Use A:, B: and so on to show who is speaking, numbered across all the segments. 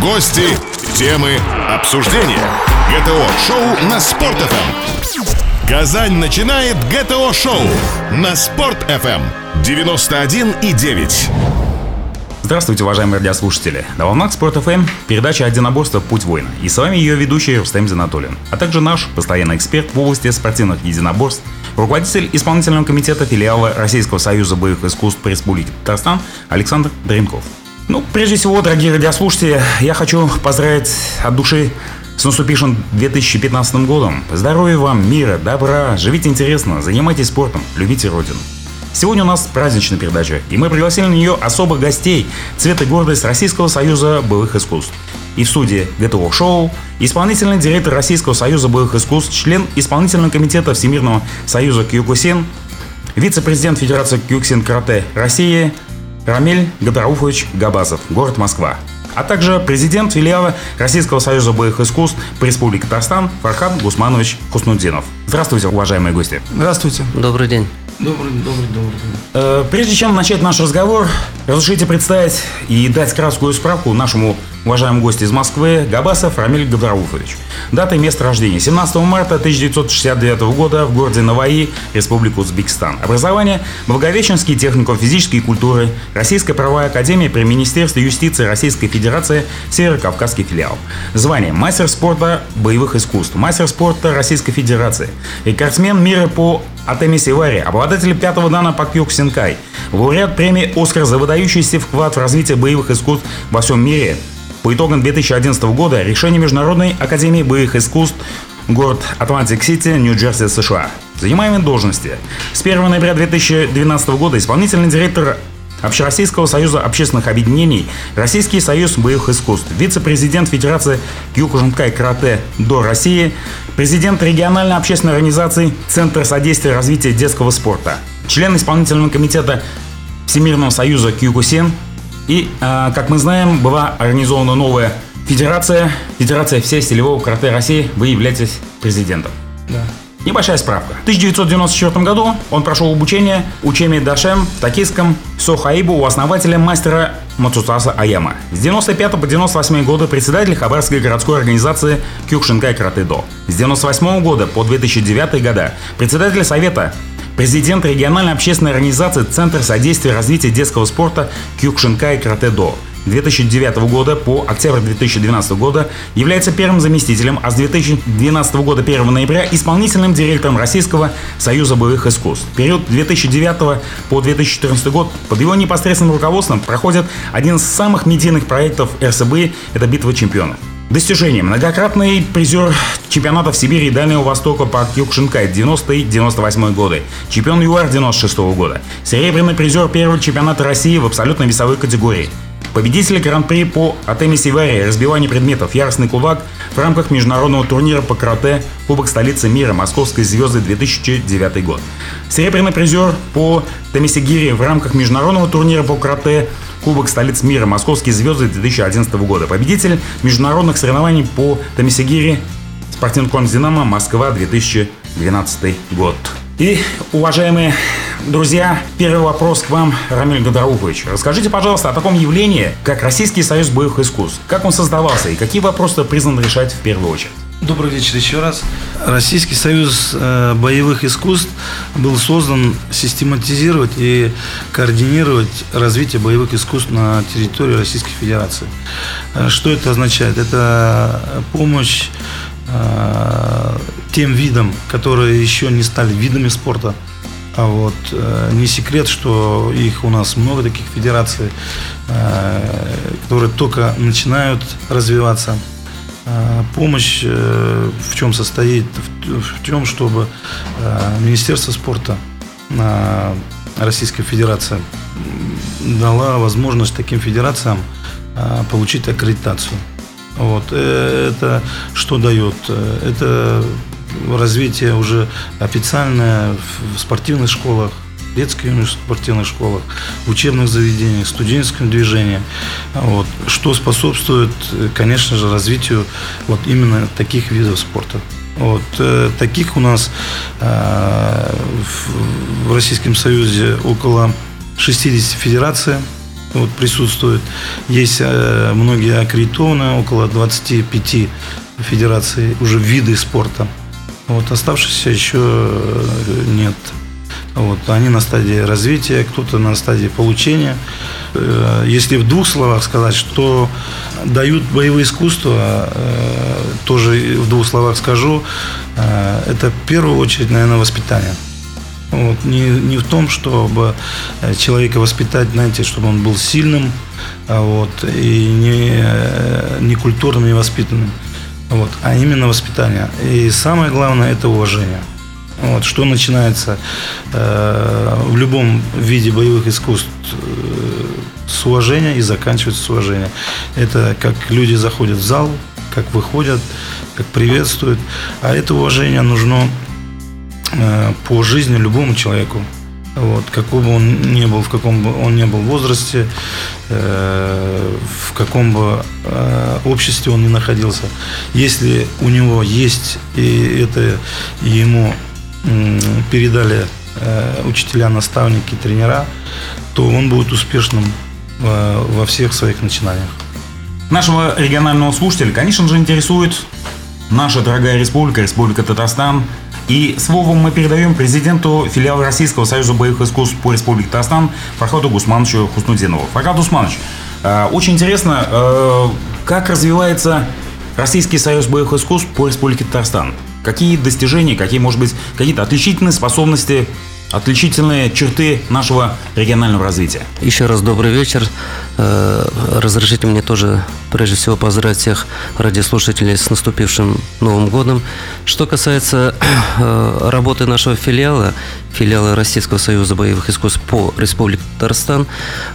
A: Гости, темы, обсуждения. ГТО-шоу на Спорт.ФМ. Казань начинает ГТО-шоу на Спорт.ФМ 91,9.
B: Здравствуйте, уважаемые радиослушатели. На волнах Спорт ФМ передача «Единоборства. Путь воина». И с вами ее ведущий Рустем Зинатуллин, а также наш постоянный эксперт в области спортивных единоборств, руководитель исполнительного комитета филиала Российского союза боевых искусств по Республике Татарстан Александр Дренков. Ну, прежде всего, дорогие радиослушатели, я хочу поздравить от души с наступившим 2015 годом. Здоровья вам, мира, добра, живите интересно, занимайтесь спортом, любите Родину. Сегодня у нас праздничная передача, и мы пригласили на нее особых гостей цвет и гордость Российского союза боевых искусств. И в студии ГТО Шоу исполнительный директор Российского союза боевых искусств, член исполнительного комитета Всемирного союза Кьюкусин, вице-президент Федерации Кьюксин Карате России Рамиль Гадарауфович Габазов, город Москва а также президент филиала Российского союза боевых искусств по Республике Татарстан Фархад Гусманович Хуснудинов. Здравствуйте, уважаемые гости.
C: Здравствуйте.
D: Добрый день.
C: Добрый, добрый, добрый.
B: Э, прежде чем начать наш разговор, разрешите представить и дать краткую справку нашему уважаемому гостю из Москвы Габасов Рамиль Габрауфович. Дата и место рождения 17 марта 1969 года в городе Наваи, Республика Узбекистан. Образование Благовещенский техникум физической культуры, Российская правовая академия при Министерстве юстиции Российской Федерации, Северо-Кавказский филиал. Звание мастер спорта боевых искусств, мастер спорта Российской Федерации, рекордсмен мира по Атеми Сивари, обладатель пятого дана по Киокусинкай, лауреат премии «Оскар» за выдающийся вклад в развитие боевых искусств во всем мире. По итогам 2011 года решение Международной академии боевых искусств город Атлантик-Сити, Нью-Джерси, США. Занимаемые должности. С 1 ноября 2012 года исполнительный директор Общероссийского союза общественных объединений, Российский союз боевых искусств, вице-президент Федерации Кюкужинкай карате до России, президент региональной общественной организации Центр содействия развития детского спорта, член исполнительного комитета Всемирного союза Кюкусен. И, э, как мы знаем, была организована новая федерация, Федерация всей стилевого карате России. Вы являетесь президентом.
C: Да.
B: Небольшая справка. В 1994 году он прошел обучение учения Дашем в токийском Сохаибу у основателя мастера Мацутаса Аяма. С 95 по 98 годы председатель Хабаровской городской организации Кюкшинкай Каратэ-До. С 98 года по 2009 года председатель Совета президент региональной общественной организации Центр содействия развития детского спорта Кюкшинкай Каратэ-До. 2009 года по октябрь 2012 года является первым заместителем, а с 2012 года 1 ноября исполнительным директором Российского союза боевых искусств. Период 2009 по 2014 год под его непосредственным руководством проходит один из самых медийных проектов РСБ – это «Битва чемпионов». Достижение. Многократный призер чемпионатов Сибири и Дальнего Востока по Кюкшинкай 90-98 годы. Чемпион ЮАР 96 года. Серебряный призер первого чемпионата России в абсолютной весовой категории. Победители Гран-при по Атеми Сивари, разбивание предметов, яростный кулак в рамках международного турнира по карате Кубок столицы мира Московской звезды 2009 год. Серебряный призер по Тамисигири в рамках международного турнира по карате Кубок столиц мира Московские звезды 2011 года. Победитель международных соревнований по Тамисигири спортивный клуб «Динамо» Москва 2012 год. И, уважаемые друзья, первый вопрос к вам, Рамиль Гадарухович. Расскажите, пожалуйста, о таком явлении, как Российский союз боевых искусств. Как он создавался и какие вопросы призван решать в первую очередь?
C: Добрый вечер еще раз. Российский союз э, боевых искусств был создан систематизировать и координировать развитие боевых искусств на территории Российской Федерации. Э, что это означает? Это помощь э, тем видам, которые еще не стали видами спорта. А вот э, не секрет, что их у нас много таких федераций, э, которые только начинают развиваться. Э, помощь э, в чем состоит? В, в чем, чтобы э, Министерство спорта э, Российской Федерации дала возможность таким федерациям э, получить аккредитацию. Вот. Э, это что дает? Э, это развитие уже официальное в спортивных школах, детских спортивных школах, учебных заведениях, студенческом движении. Вот, что способствует, конечно же, развитию вот именно таких видов спорта. Вот, э, таких у нас э, в, в Российском Союзе около 60 федераций. вот, присутствуют. Есть э, многие аккредитованные, около 25 федераций, уже виды спорта. Вот, оставшихся еще э, нет. Вот, они на стадии развития, кто-то на стадии получения. Э, если в двух словах сказать, что дают боевые искусства, э, тоже в двух словах скажу, это в первую очередь, наверное, воспитание. Вот, не, не в том, чтобы человека воспитать, знаете, чтобы он был сильным а вот, и не, не культурным, не воспитанным, вот, а именно воспитание. И самое главное – это уважение. Вот, что начинается э, в любом виде боевых искусств э, с уважения и заканчивается с уважения. Это как люди заходят в зал, как выходят, как приветствуют. А это уважение нужно э, по жизни любому человеку. Вот, какой бы он ни был, в каком бы он ни был возрасте, э, в каком бы э, обществе он ни находился. Если у него есть, и это ему передали э, учителя, наставники, тренера, то он будет успешным э, во всех своих начинаниях.
B: Нашего регионального слушателя, конечно же, интересует наша дорогая республика, Республика Татарстан. И словом мы передаем президенту филиала Российского союза боевых искусств по Республике Татарстан Фархаду Гусмановичу Хуснудинову. Фархад Усманович, э, очень интересно, как развивается Российский союз боевых искусств по Республике Татарстан. Какие достижения, какие, может быть, какие-то отличительные способности отличительные черты нашего регионального развития.
D: Еще раз добрый вечер. Э, разрешите мне тоже, прежде всего, поздравить всех радиослушателей с наступившим Новым годом. Что касается э, работы нашего филиала, филиала Российского союза боевых искусств по Республике Татарстан,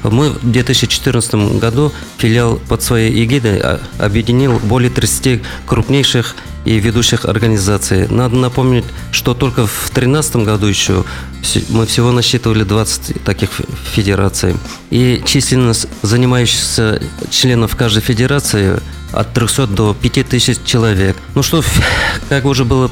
D: мы в 2014 году филиал под своей эгидой а, объединил более 30 крупнейших и ведущих организаций. Надо напомнить, что только в 2013 году еще мы всего насчитывали 20 таких федераций. И численность занимающихся членов каждой федерации от 300 до 5000 человек. Ну что, как уже было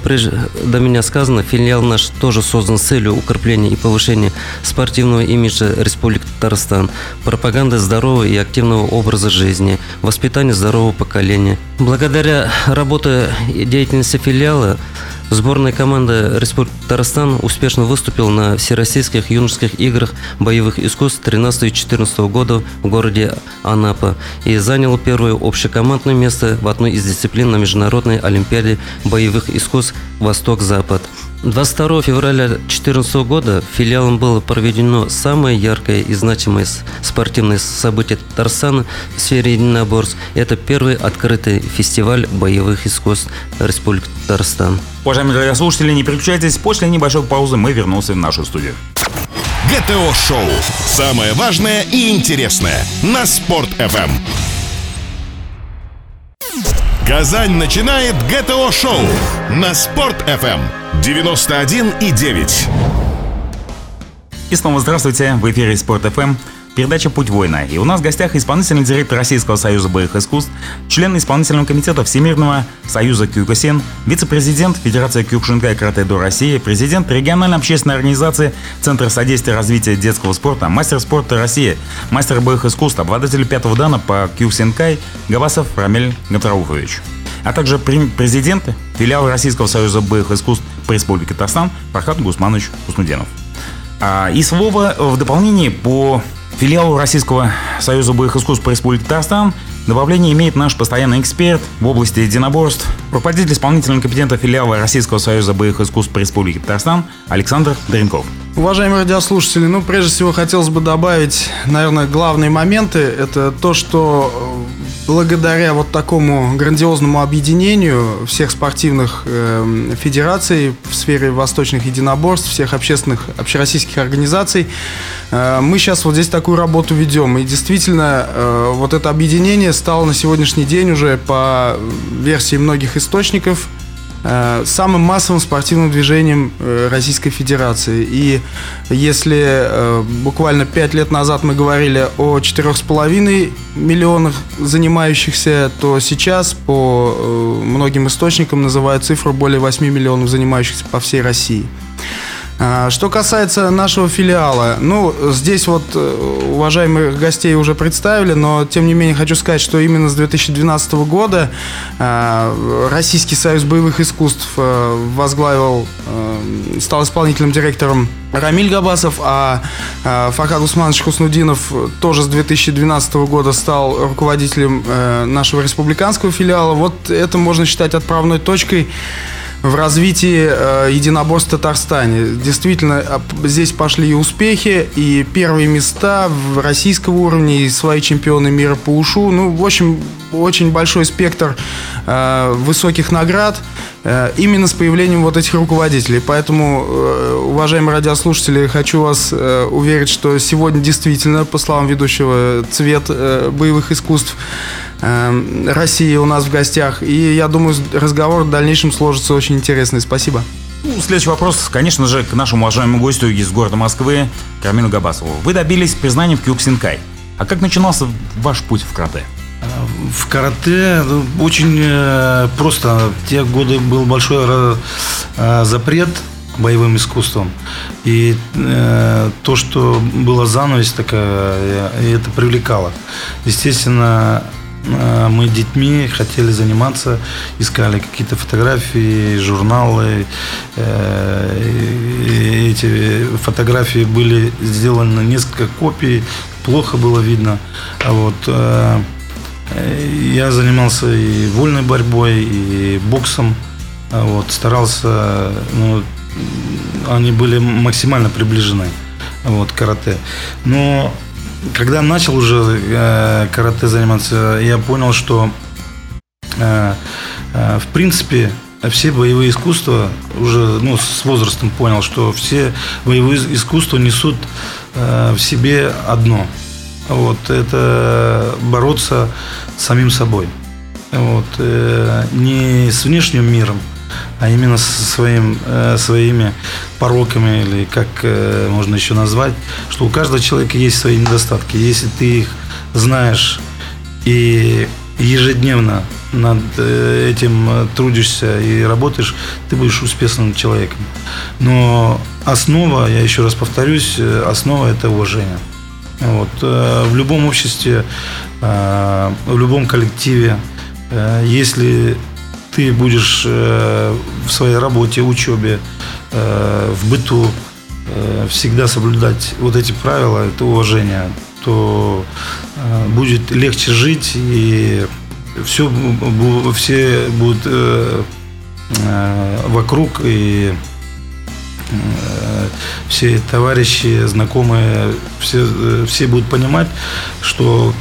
D: до меня сказано, филиал наш тоже создан с целью укрепления и повышения спортивного имиджа Республики Татарстан, пропаганды здорового и активного образа жизни, воспитания здорового поколения. Благодаря работе и деятельности филиала Сборная команда Республики Татарстан успешно выступила на Всероссийских юношеских играх боевых искусств 13 и 14 года в городе Анапа и занял первое общекомандное место в одной из дисциплин на Международной Олимпиаде боевых искусств «Восток-Запад». 22 февраля 2014 года филиалом было проведено самое яркое и значимое спортивное событие Татарстана в сфере единоборств. Это первый открытый фестиваль боевых искусств Республики Татарстан.
B: Уважаемые радиослушатели, не переключайтесь. После небольшой паузы мы вернулся в нашу студию.
A: ГТО-шоу. Самое важное и интересное на Спорт-ФМ. Казань начинает ГТО-шоу на Спорт-ФМ 91,9.
B: И снова здравствуйте, в эфире Спорт-ФМ. Передача «Путь воина». И у нас в гостях исполнительный директор Российского союза боевых искусств, член исполнительного комитета Всемирного союза Кюкосин, вице-президент Федерации Кюкшинкай карате до России, президент региональной общественной организации Центр содействия развития детского спорта, мастер спорта России, мастер боевых искусств, обладатель пятого дана по Кюксинкай Гавасов Рамиль Габдрауфович а также президент филиала Российского союза боевых искусств по Республике Татарстан Фархат Гусманович Хуснуденов. А, и слово в дополнение по филиалу Российского союза боевых искусств по Республике Татарстан добавление имеет наш постоянный эксперт в области единоборств, руководитель исполнительного компетента филиала Российского союза боевых искусств по Республике Татарстан Александр Дренков.
E: Уважаемые радиослушатели, ну, прежде всего, хотелось бы добавить, наверное, главные моменты. Это то, что благодаря вот такому грандиозному объединению всех спортивных э, федераций в сфере восточных единоборств, всех общественных, общероссийских организаций, э, мы сейчас вот здесь такую работу ведем. И действительно, э, вот это объединение стало на сегодняшний день уже по версии многих источников – самым массовым спортивным движением э, Российской Федерации. И если э, буквально пять лет назад мы говорили о 4,5 миллионах занимающихся, то сейчас по многим источникам называют цифру более 8 миллионов занимающихся по всей России. А, что касается нашего филиала, ну, здесь вот э, уважаемых гостей уже представили, но тем не менее хочу сказать, что именно с 2012 года а, Российский союз боевых искусств э, возглавил, э, стал исполнительным директором Рамиль Габасов, а Фархад Усманович Хуснудинов тоже с 2012 года стал руководителем нашего республиканского филиала. Вот это можно считать отправной точкой в развитии э, единоборств в Татарстане. Действительно, здесь пошли и успехи, и первые места в российского уровня, и свои чемпионы мира по ушу. Ну, в общем, очень большой спектр э, высоких наград э, именно с появлением вот этих руководителей. Поэтому, э, уважаемые радиослушатели, хочу вас э, уверить, что сегодня действительно, по словам ведущего, цвет э, боевых искусств России у нас в гостях. И я думаю, разговор в дальнейшем сложится очень интересный. Спасибо.
B: Ну, следующий вопрос, конечно же, к нашему уважаемому гостю из города Москвы, Кармину Габасову. Вы добились признания в Кюксинкай. А как начинался ваш путь в карате?
C: В карате ну, очень э, просто. В те годы был большой э, запрет боевым искусством. И э, то, что была занавесь такая, это привлекало. Естественно, Э, мы детьми хотели заниматься, искали какие-то фотографии, журналы. Э, эти фотографии были сделаны несколько копий, плохо было видно. А вот э, я занимался и вольной борьбой, и боксом. А вот, старался, ну, они были максимально приближены вот, карате. Но когда начал уже э, карате заниматься, я понял, что э, э, в принципе все боевые искусства уже ну, с возрастом понял, что все боевые искусства несут э, в себе одно. Вот, это бороться с самим собой. Вот, э, не с внешним миром, а именно со своим, э, своими пороками, или как э, можно еще назвать, что у каждого человека есть свои недостатки. Если ты их знаешь и ежедневно над э, этим трудишься и работаешь, ты будешь успешным человеком. Но основа, я еще раз повторюсь, основа это уважение. Вот. В любом обществе, в любом коллективе, если ты будешь э, в своей работе, учебе, э, в быту э, всегда соблюдать вот эти правила, это уважение, то будет легче жить и все, все будут вокруг и все товарищи, знакомые, все, э, все будут понимать, что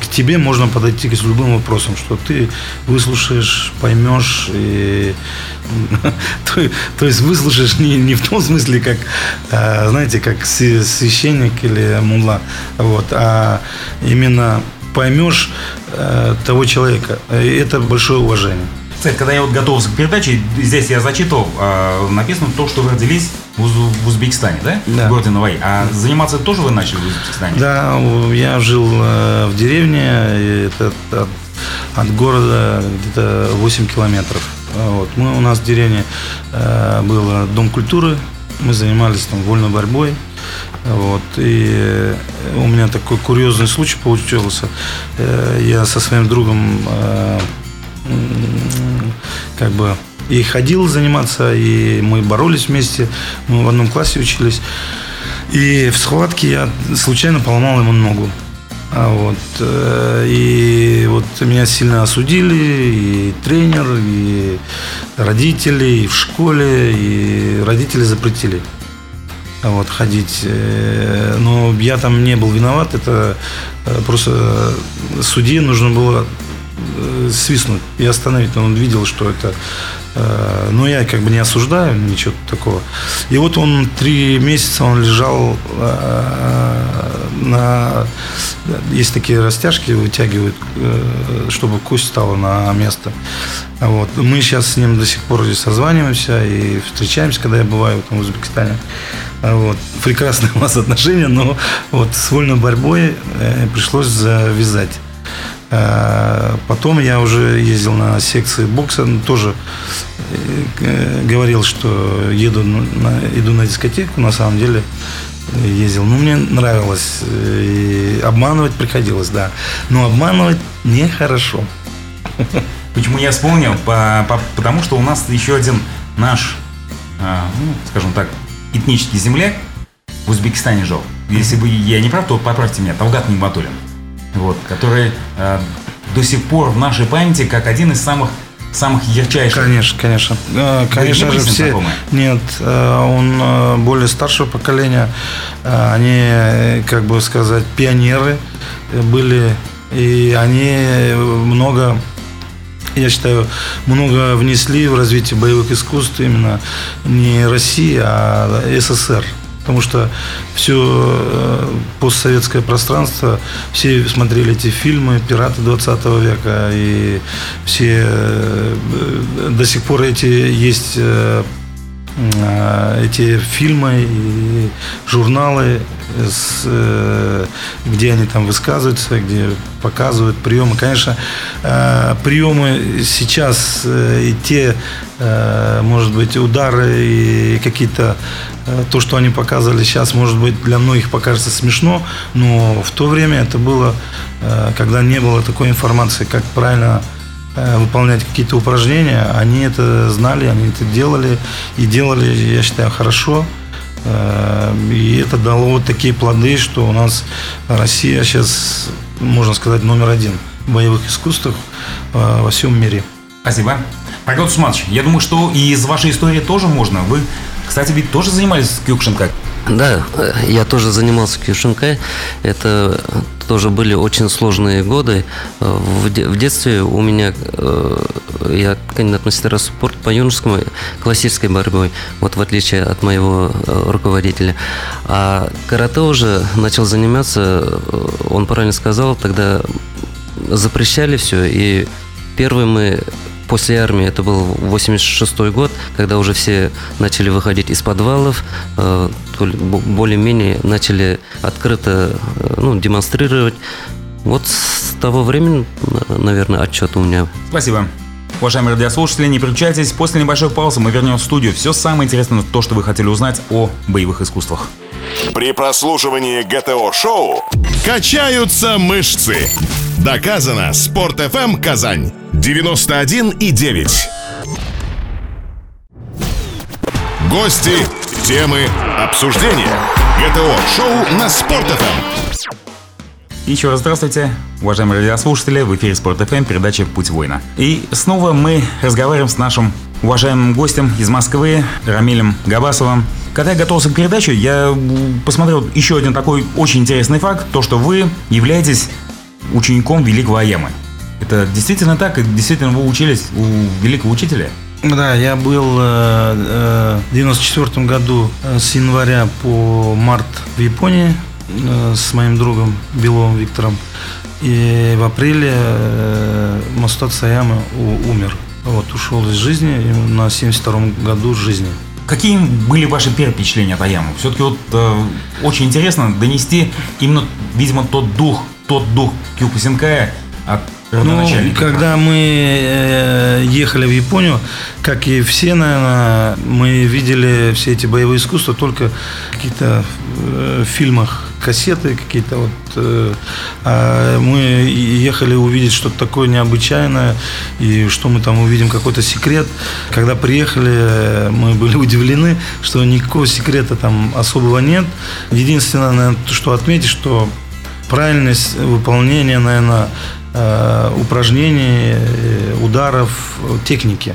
C: к тебе можно подойти с любым вопросом, что ты выслушаешь, поймешь, и, то, то есть выслушаешь не, не в том смысле, как, а, знаете, как священник или мула, вот, а именно поймешь э, того человека. И это большое уважение.
B: Кстати, когда я вот готовился к передаче, здесь я зачитывал, э, написано то, что вы родились в, в Узбекистане, да?
C: Да.
B: В городе Наваи. А заниматься тоже вы начали в Узбекистане?
C: Да, я жил э, в деревне, это от, от города где-то 8 километров. Вот. Мы, у нас в деревне э, был дом культуры, мы занимались там вольной борьбой. Вот. И у меня такой курьезный случай получился. Э, я со своим другом э, как бы и ходил заниматься, и мы боролись вместе, мы в одном классе учились. И в схватке я случайно поломал ему ногу. А вот, э, и вот меня сильно осудили, и тренер, и родители, и в школе, и родители запретили вот, ходить. Э, но я там не был виноват, это э, просто судье нужно было свистнуть и остановить. Но он видел, что это... Э, но я как бы не осуждаю, ничего такого. И вот он три месяца он лежал э, на... Есть такие растяжки, вытягивают, чтобы кость стала на место. Вот. Мы сейчас с ним до сих пор здесь созваниваемся и встречаемся, когда я бываю там, в Узбекистане. Вот. Прекрасные у нас отношения, но вот с вольной борьбой пришлось завязать. Потом я уже ездил на секции бокса, тоже говорил, что еду на, иду на дискотеку, на самом деле ездил. Ну, мне нравилось. И обманывать приходилось, да. Но обманывать нехорошо.
B: Почему я вспомнил? По, по, потому что у нас еще один наш, э, ну, скажем так, этнический земляк в Узбекистане жил. Если бы я не прав, то поправьте меня, Талгат Нигматуллин. Вот, который э, до сих пор в нашей памяти как один из самых самых ярчайших.
C: Конечно, конечно. Э, конечно же, все... Знакомы? Нет, э, он э, более старшего поколения. Они, как бы сказать, пионеры были. И они много я считаю, много внесли в развитие боевых искусств именно не Россия, а СССР потому что все э, постсоветское пространство, все смотрели эти фильмы «Пираты 20 века», и все э, до сих пор эти есть э, эти фильмы и журналы, где они там высказываются, где показывают приемы. Конечно, приемы сейчас и те, может быть, удары и какие-то Э, то, что они показывали сейчас, может быть, для многих покажется смешно, но в то время это было, э, когда не было такой информации, как правильно э, выполнять какие-то упражнения, они это знали, они это делали и делали, я считаю, хорошо. И это дало вот такие плоды, что у нас Россия сейчас, можно сказать, номер один в боевых искусствах во всем мире.
B: Спасибо. Павел Суматович, я думаю, что и из вашей истории тоже можно. Вы кстати, ведь тоже занимались кюкшинкой?
D: Да, я тоже занимался кюшинкой. Это тоже были очень сложные годы. В, детстве у меня э, я кандидат мастера спорта по юношескому классической борьбой, вот в отличие от моего э, руководителя. А карате уже начал заниматься, э, он правильно сказал, тогда запрещали все, и первый мы после армии, это был 86 год, когда уже все начали выходить из подвалов, э, более-менее начали открыто э, ну, демонстрировать. Вот с того времени, наверное, отчет у меня.
B: Спасибо. Уважаемые радиослушатели, не переключайтесь. После небольшой паузы мы вернем в студию все самое интересное, то, что вы хотели узнать о боевых искусствах.
A: При прослушивании ГТО-шоу качаются мышцы. Доказано. Спорт FM Казань. 91 и 9. Гости, темы, обсуждения. ГТО-шоу на Спорт FM.
B: Еще раз здравствуйте, уважаемые радиослушатели, в эфире Спорт FM, передача «Путь воина». И снова мы разговариваем с нашим уважаемым гостем из Москвы, Рамилем Габасовым. Когда я готовился к передаче, я посмотрел еще один такой очень интересный факт, то, что вы являетесь учеником великого Аямы. Это действительно так? И действительно вы учились у великого учителя?
C: Да, я был э, э, в 94 году э, с января по март в Японии с моим другом Беловым Виктором. И в апреле Мастат Саяма умер. Вот, ушел из жизни на 72 году жизни.
B: Какие были ваши первые впечатления от Аямы? Все-таки вот э, очень интересно донести именно, видимо, тот дух, тот дух Кюкусинкая от
C: ну, когда мы э, ехали в Японию, как и все, наверное, мы видели все эти боевые искусства только в каких-то э, фильмах, кассеты какие-то вот. Э, а мы ехали увидеть что-то такое необычайное, и что мы там увидим, какой-то секрет. Когда приехали, мы были удивлены, что никакого секрета там особого нет. Единственное, наверное, что отметить, что правильность выполнения, наверное, Э, упражнений, э, ударов, техники.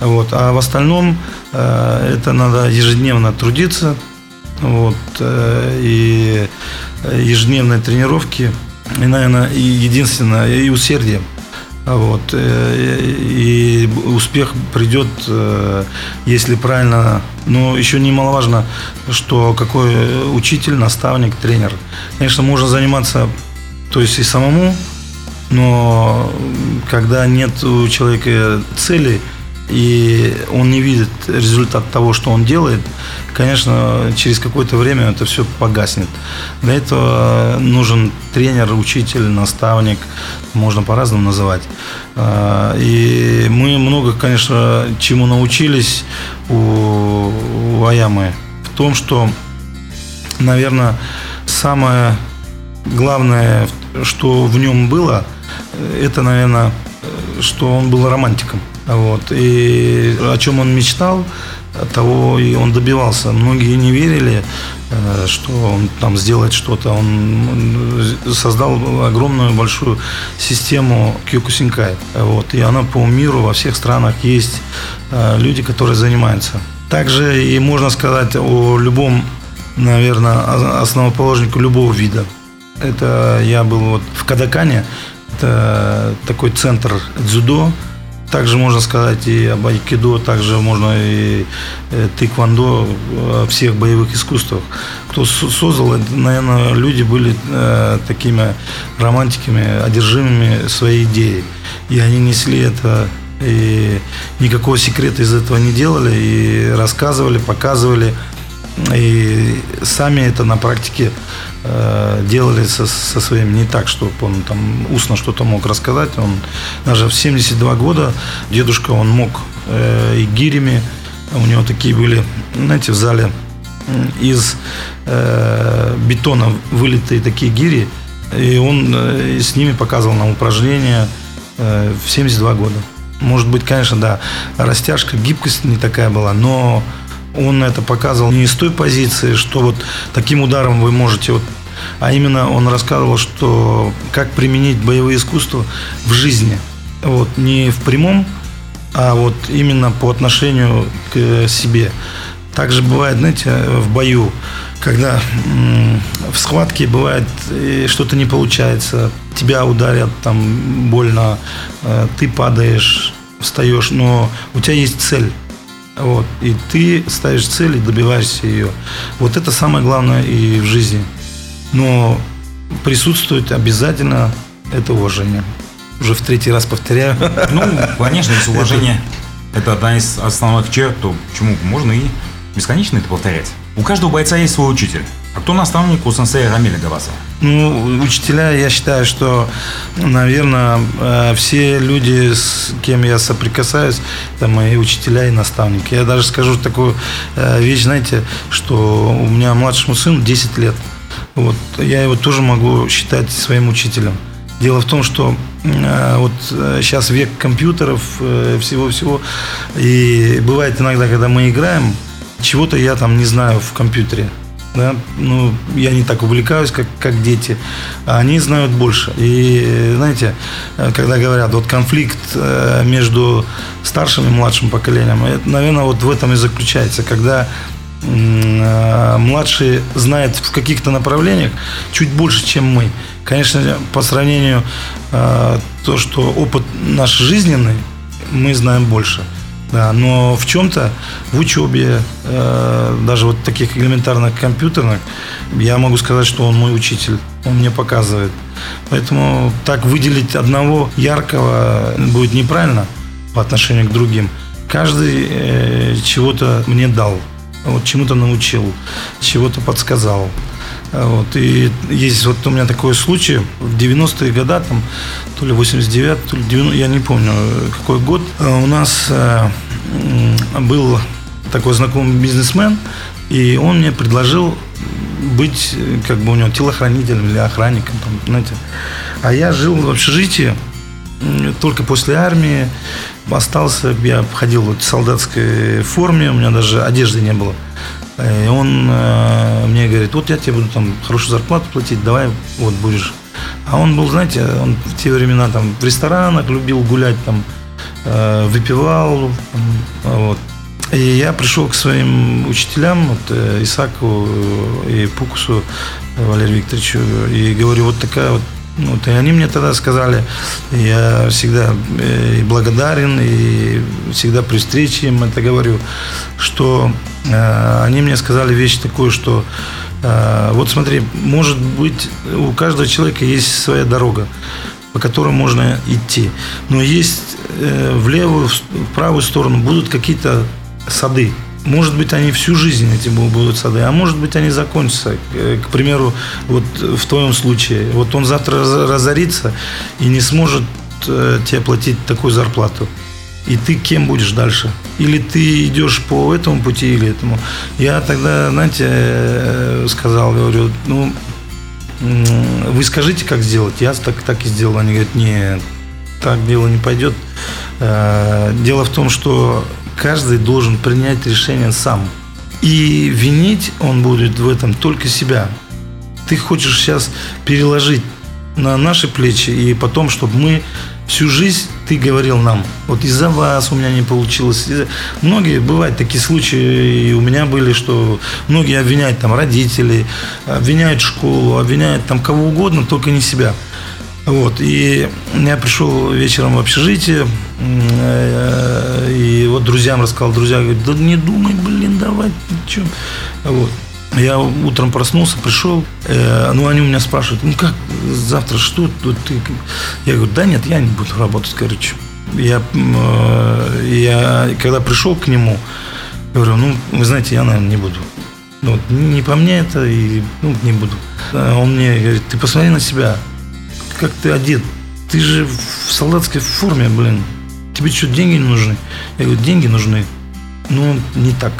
C: Вот. А в остальном это надо ежедневно трудиться. Вот, и ежедневные тренировки. И, наверное, единственное, и усердие. Вот, и успех придет, если правильно. Но еще немаловажно, что какой учитель, наставник, тренер. Конечно, можно заниматься, то есть и самому но когда нет у человека цели, и он не видит результат того, что он делает, конечно, через какое-то время это все погаснет. Для этого нужен тренер, учитель, наставник, можно по-разному называть. А, и мы много, конечно, чему научились у, у Аямы. В том, что, наверное, самое главное, что в нем было, это, наверное, что он был романтиком. Вот. И о чем он мечтал, того и он добивался. Многие не верили, э, что он там сделает что-то. Он создал огромную большую систему Кьюкусинкай. Вот. И она по миру во всех странах есть э, люди, которые занимаются. Также и можно сказать о любом, наверное, основоположнику любого вида. Это я был вот в Кадакане, это такой центр дзюдо, также можно сказать и об айкидо, также можно и э, тэквондо, о всех боевых искусствах. Кто создал, это, наверное, люди были э, такими романтиками, одержимыми своей идеей. И они несли это и никакого секрета из этого не делали, и рассказывали, показывали, и сами это на практике Э, делали со, со своим не так, чтобы он там устно что-то мог рассказать. Он даже в 72 года дедушка, он мог э, и гирями, у него такие были, знаете, в зале из э, бетона вылитые такие гири, и он э, с ними показывал нам упражнения э, в 72 года. Может быть, конечно, да, растяжка, гибкость не такая была, но он это показывал не из той позиции, что вот таким ударом вы можете вот а именно он рассказывал, что как применить боевые искусства в жизни. Вот, не в прямом, а вот именно по отношению к себе. Также бывает, знаете, в бою, когда в схватке бывает что-то не получается, тебя ударят, там больно, э, ты падаешь, встаешь, но у тебя есть цель. Вот, и ты ставишь цель и добиваешься ее. Вот это самое главное и в жизни. Но присутствует обязательно это уважение. Уже в третий раз повторяю.
B: Ну, конечно, если уважение это одна из основных черт, то почему можно и бесконечно это повторять. У каждого бойца есть свой учитель. А кто наставник у сенсея Рамиля Гаваса?
C: Ну, учителя, я считаю, что, наверное, э, все люди, с кем я соприкасаюсь, это мои учителя и наставники. Я даже скажу такую э, вещь, знаете, что у меня младшему сыну 10 лет. Вот, я его тоже могу считать своим учителем. Дело в том, что э, вот сейчас век компьютеров, всего-всего, и бывает иногда, когда мы играем, чего-то я там не знаю в компьютере да, ну, я не так увлекаюсь, как, как дети, а они знают больше. И, знаете, когда говорят, вот конфликт э, между старшим и младшим поколением, это, наверное, вот в этом и заключается, когда э, младшие знают в каких-то направлениях чуть больше, чем мы. Конечно, по сравнению э, то, что опыт наш жизненный, мы знаем больше. Да, но в чем-то, в учебе, э, даже вот таких элементарных компьютерных, я могу сказать, что он мой учитель. Он мне показывает. Поэтому так выделить одного яркого будет неправильно по отношению к другим. Каждый э, чего-то мне дал, вот чему-то научил, чего-то подсказал. Вот, и есть вот у меня такой случай, в 90-е годы, там, то ли 89 то ли 90 я не помню, какой год, у нас э, был такой знакомый бизнесмен, и он мне предложил быть, как бы у него телохранителем или охранником, там, знаете. А я жил в общежитии, только после армии остался, я ходил в солдатской форме, у меня даже одежды не было. И он э, мне говорит, вот я тебе буду там хорошую зарплату платить, давай вот будешь. А он был, знаете, он в те времена там в ресторанах любил гулять, там э, выпивал, вот. И я пришел к своим учителям, вот, э, Исаку и Пукусу Валерию Викторовичу, и говорю, вот такая вот вот, и они мне тогда сказали, я всегда э, и благодарен, и всегда при встрече им это говорю, что э, они мне сказали вещь такую, что э, вот смотри, может быть, у каждого человека есть своя дорога. по которым можно идти. Но есть э, в левую, в правую сторону будут какие-то сады. Может быть, они всю жизнь эти будут сады, а может быть, они закончатся. Э, к примеру, вот в твоем случае. Вот он завтра разорится и не сможет э, тебе платить такую зарплату. И ты кем будешь дальше? Или ты идешь по этому пути, или этому. Я тогда, знаете, э, сказал, говорю, ну, вы скажите, как сделать. Я так, так и сделал. Они говорят, нет, так дело не пойдет. Дело в том, что каждый должен принять решение сам. И винить он будет в этом только себя. Ты хочешь сейчас переложить на наши плечи, и потом, чтобы мы всю жизнь, ты говорил нам, вот из-за вас у меня не получилось. Многие, бывают такие случаи, и у меня были, что многие обвиняют там родителей, обвиняют школу, обвиняют там кого угодно, только не себя. Вот, и я пришел вечером в общежитие, э, и вот друзьям рассказал, друзья говорят, да не думай, блин, давай, что? Вот. Я утром проснулся, пришел, э, ну они у меня спрашивают, ну как завтра, что тут ты? Я говорю, да нет, я не буду работать, короче. Я, э, я когда пришел к нему, говорю, ну вы знаете, я, наверное, не буду. Ну, не по мне это, и ну, не буду. Он мне говорит, ты посмотри на себя, как ты одет. Ты же в солдатской форме, блин. Тебе что, деньги не нужны? Я говорю, деньги нужны. Ну, не так.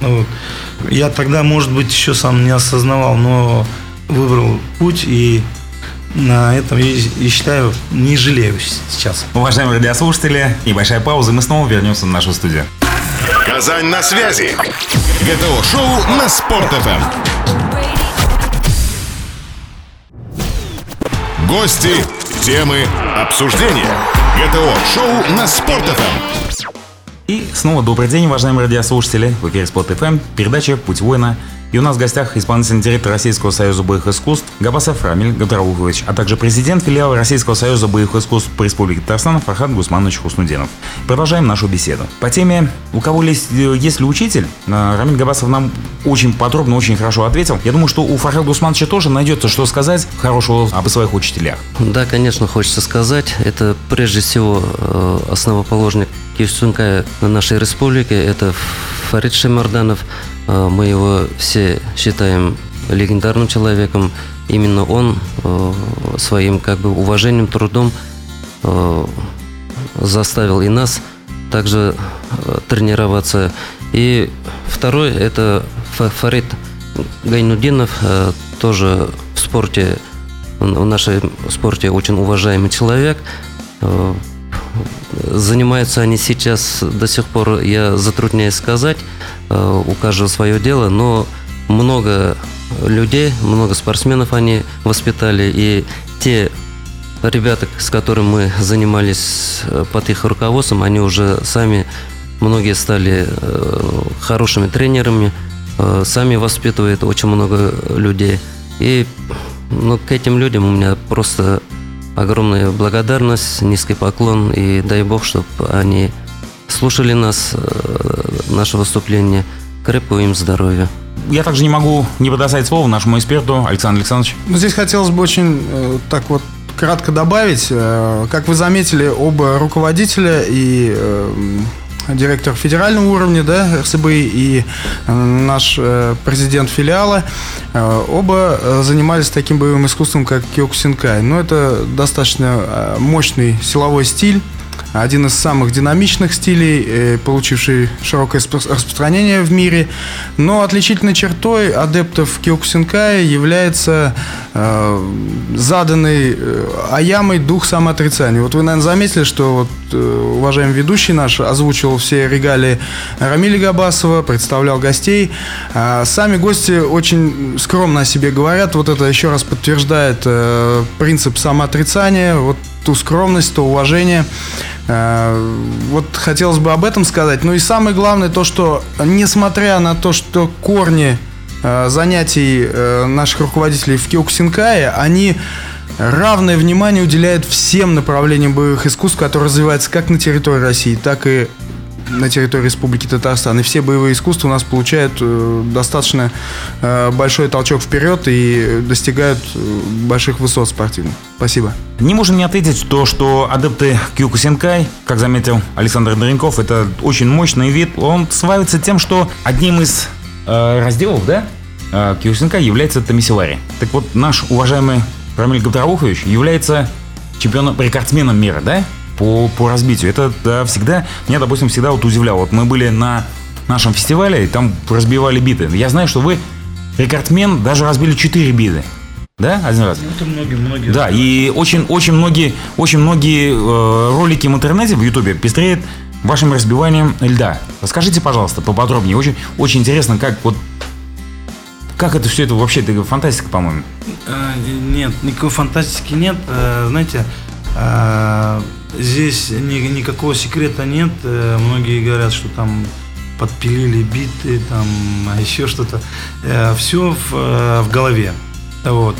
C: Ну, вот. Я тогда, может быть, еще сам не осознавал, но выбрал путь и на этом, я считаю, не жалею сейчас.
B: Уважаемые радиослушатели, небольшая пауза, мы снова вернемся в нашу студию.
A: Казань на связи. ГТО-шоу на Спорт-ФМ. Гости, темы, обсуждения. ГТО-шоу на Спорт.ФМ.
B: И снова добрый день, уважаемые радиослушатели. В эфире Спорт.ФМ, передача «Путь воина». И у нас в гостях исполнительный директор Российского союза боевых искусств Габасов Рамиль Габдрауфович, а также президент филиала Российского союза боевых искусств по Республике Татарстан Фархад Гусманович Хуснудинов. Продолжаем нашу беседу. По теме «У кого есть, есть ли учитель?» э, Рамиль Габасов нам очень подробно, очень хорошо ответил. Я думаю, что у Фархада Гусмановича тоже найдется, что сказать хорошего об своих учителях.
D: Да, конечно, хочется сказать. Это прежде всего э, основоположник Киевсунка нашей республики. Это Фарид Шемарданов – Э, мы его все считаем легендарным человеком. Именно он э, своим как бы уважением, трудом э, заставил и нас также тренироваться. И второй – это Фарид Гайнудинов, тоже в спорте, в нашем спорте очень уважаемый человек. Занимаются они сейчас до сих пор, я затрудняюсь сказать, э, у каждого свое дело, но много людей, много спортсменов они воспитали, и те ребята, с которыми мы занимались э, под их руководством, они уже сами, многие стали э, хорошими тренерами, сами воспитывают очень много людей. И ну, к этим людям у меня просто огромная благодарность, низкий поклон и дай Бог, чтобы они слушали нас, э, наше выступление. Крепкого им здоровья.
B: Я также не могу не предоставить слово нашему эксперту Александру Александровичу.
E: Ну, здесь хотелось бы очень э, так вот кратко добавить. Э, как вы заметили, оба руководителя и директор федерального уровня, да, РСБ и э, наш э, президент филиала, э, оба занимались таким боевым искусством, как Киокусинкай. Но это достаточно мощный силовой стиль, один из самых динамичных стилей, получивший широкое распространение в мире. Но отличительной чертой адептов Киокусинкая является э, заданный Аямой дух самоотрицания. Вот вы, наверное, заметили, что вот уважаемый ведущий наш озвучил все регалии Рамиля Габасова, представлял гостей. А сами гости очень скромно о себе говорят. Вот это еще раз подтверждает принцип самоотрицания. Вот ту скромность, то уважение. Э, вот хотелось бы об этом сказать. Ну и самое главное то, что несмотря на то, что корни э, занятий э, наших руководителей в Киокусинкае, они равное внимание уделяют всем направлениям боевых искусств, которые развиваются как на территории России, так и на территории Республики Татарстан. И все боевые искусства у нас получают э, достаточно э, большой толчок вперед и достигают э, больших высот спортивных. Спасибо.
B: Не можем не ответить то, что адепты Кюкусенкай, как заметил Александр Доренков, это очень мощный вид. Он славится тем, что одним из э, разделов, да, э, Кюкусенкай является Тамисилари. Так вот, наш уважаемый Рамиль Габдрахович является чемпионом, рекордсменом мира, да? По, по разбитию. Это да, всегда, меня, допустим, всегда вот удивляло. Вот мы были на нашем фестивале, и там разбивали биты. Я знаю, что вы рекордсмен, даже разбили 4 биты. Да, один раз?
C: Ну, это многие, многие.
B: Да, и очень, очень многие, очень многие э, ролики в интернете, в Ютубе пестреют вашим разбиванием льда. Расскажите, пожалуйста, поподробнее. Очень, очень интересно, как вот как это все это вообще? Это фантастика, по-моему.
C: А, Нет, никакой фантастики нет. Э, Знаете, а, здесь ни- никакого секрета нет. Э, Многие говорят, что там подпилили биты, там еще что-то. Все в, э, в голове. Вот.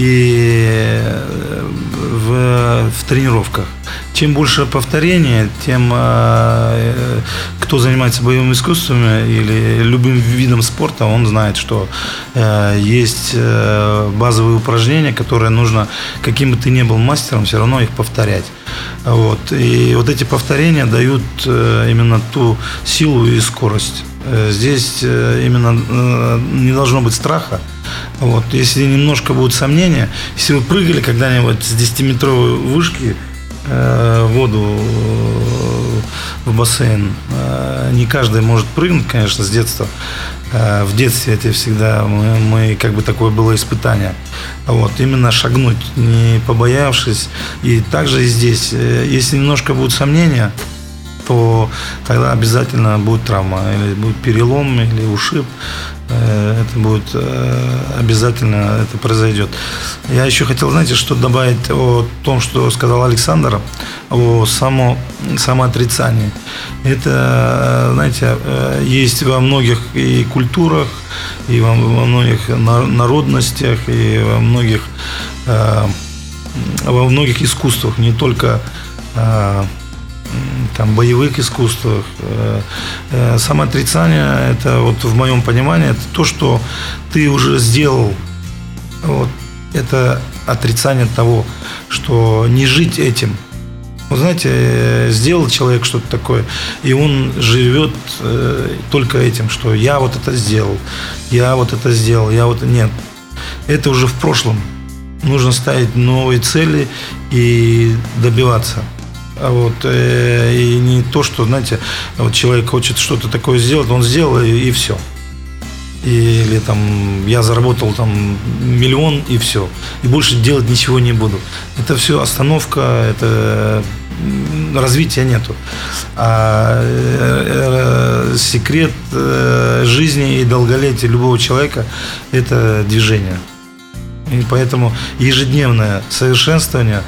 C: И э, в, в тренировках. Чем больше повторений, тем э, кто занимается боевыми искусствами или любым видом спорта, он знает, что э, есть э, базовые упражнения, которые нужно, каким бы ты ни был мастером, все равно их повторять. Вот. И вот эти повторения дают э, именно ту силу и скорость. Э, Здесь именно не должно быть страха. Вот. Если немножко будут сомнения, если вы прыгали когда-нибудь с 10-метровой вышки э, воду э, в бассейн, э, не каждый может прыгнуть, конечно, с детства. Э, В детстве это всегда мы, мы как бы такое было испытание. Вот, именно шагнуть, не побоявшись. И также и здесь, э, если немножко будут сомнения, то тогда обязательно будет травма, или будет перелом, или ушиб. Э, Это будет э, обязательно это произойдет. Я еще хотел, знаете, что добавить о том, что сказал Александр, о само, самоотрицании. Это, э, знаете, есть во многих и культурах, и во, во многих на- народностях, и во многих, во многих искусствах, не только там, боевых искусствах. Э, э, Самоотрицание, это вот в моем понимании, это то, что ты уже сделал. Вот, это отрицание того, что не жить этим. Вот знаете, э, сделал человек что-то такое, и он живет только этим, что я вот это сделал, я вот это сделал, я вот... Нет, это уже в прошлом. Нужно ставить новые цели и добиваться. А вот, э, и не то, что, знаете, вот человек хочет что-то такое сделать, он сделал и, и все. Или там я заработал там миллион и все. И больше делать ничего не буду. Это все остановка, это развития нету. А э, э, секрет жизни и долголетия любого человека это движение. И поэтому ежедневное совершенствование,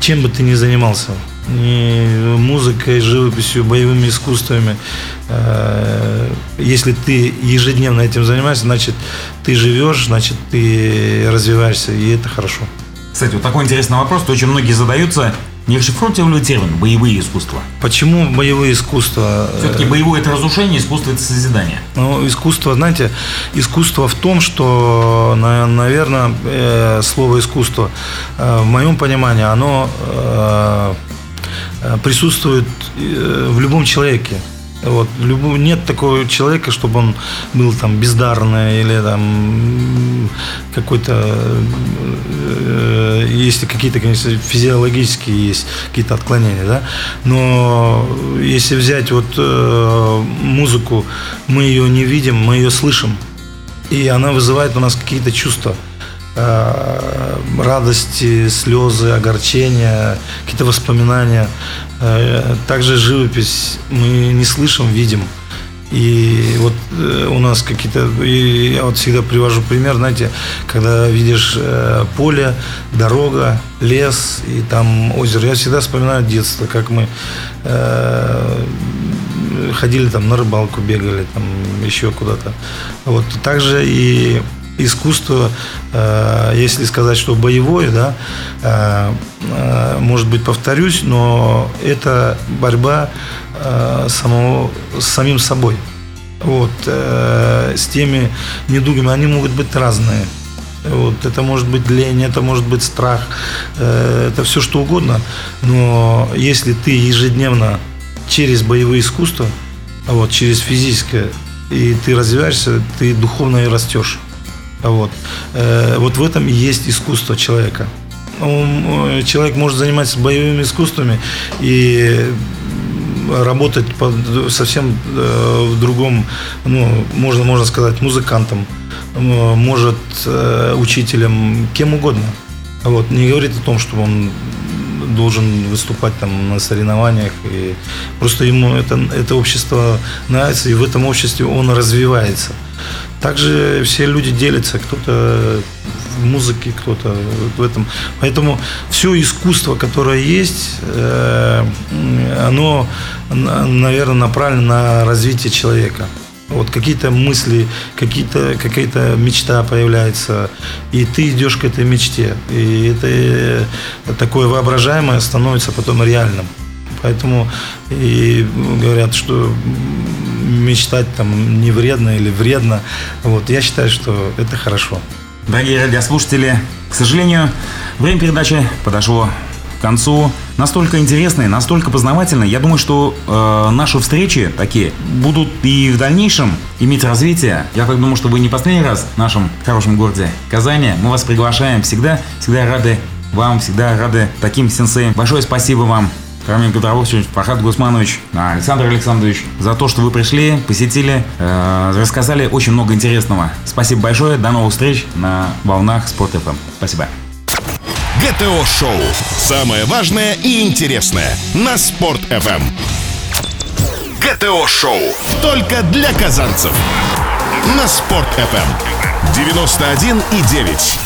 C: чем бы ты ни занимался, ни музыкой, живописью, боевыми искусствами, э, если ты ежедневно этим занимаешься, значит, ты живешь, значит, ты развиваешься, и это хорошо.
B: Кстати, вот такой интересный вопрос, то очень многие задаются. Не расшифруйте ли термин «боевые искусства»?
C: Почему боевые искусства? э,
B: Все-таки боевое – это разрушение, искусство – это созидание.
C: Ну, искусство, знаете, искусство в том, что, на- наверное, э, слово искусство, в моем понимании, оно присутствует э, в любом человеке. Вот, любо- нет такого человека, чтобы он был там бездарный или там какой-то, э, если какие-то, конечно, физиологические есть какие-то отклонения, да, но если взять вот э, музыку, мы ее не видим, мы ее слышим, и она вызывает у нас какие-то чувства. э, радости, слезы, огорчения, какие-то воспоминания. Э, Также живопись мы не слышим, видим. И вот э, у нас какие-то, и я вот всегда привожу пример, знаете, когда видишь э, поле, дорога, лес и там озеро. Я всегда вспоминаю детство, как мы э, ходили там на рыбалку, бегали там еще куда-то. Вот также и искусство, э, если сказать, что боевое, да, э, э, может быть, повторюсь, но это борьба самого, с самим собой. Вот, с теми недугами, они могут быть разные. Вот, это может быть лень, это может быть страх, это все что угодно. Но если ты ежедневно через боевые искусства, вот, через физическое, и ты развиваешься, ты духовно и растешь. Вот. Э, вот в этом и есть искусство человека. Он, человек может заниматься боевыми искусствами и работать по, совсем э, в другом, ну, можно, можно сказать, музыкантом, может э, учителем, кем угодно. Вот. Не говорит о том, что он должен выступать там на соревнованиях. И просто ему это, это общество нравится, и в этом обществе он развивается. Также все люди делятся, кто-то в музыке, кто-то в этом. Поэтому все искусство, которое есть, э, оно, наверное, направлено на развитие человека. Вот какие-то мысли, какие-то, какая-то мечта появляется, и ты идешь к этой мечте. И это э, такое воображаемое становится потом реальным. Поэтому и говорят, что мечтать там не вредно или вредно. Вот, я считаю, что это хорошо.
B: Дорогие радиослушатели, к сожалению, время передачи подошло к концу. Настолько интересные, настолько познавательные. Я думаю, что э, наши встречи такие будут и в дальнейшем иметь развитие. Я так думаю, что вы не последний раз в нашем хорошем городе Казани. Мы вас приглашаем всегда, всегда рады вам, всегда рады таким сенсеям. Большое спасибо вам Рамин Петрович, Фахад Гусманович, Александр Александрович, за то, что вы пришли, посетили, э, рассказали очень много интересного. Спасибо большое, до новых встреч на волнах Спорт ФМ. Спасибо.
A: ГТО Шоу. Самое важное и интересное на Спорт ФМ. ГТО Шоу. Только для казанцев. На Спорт ФМ. 91 и 9.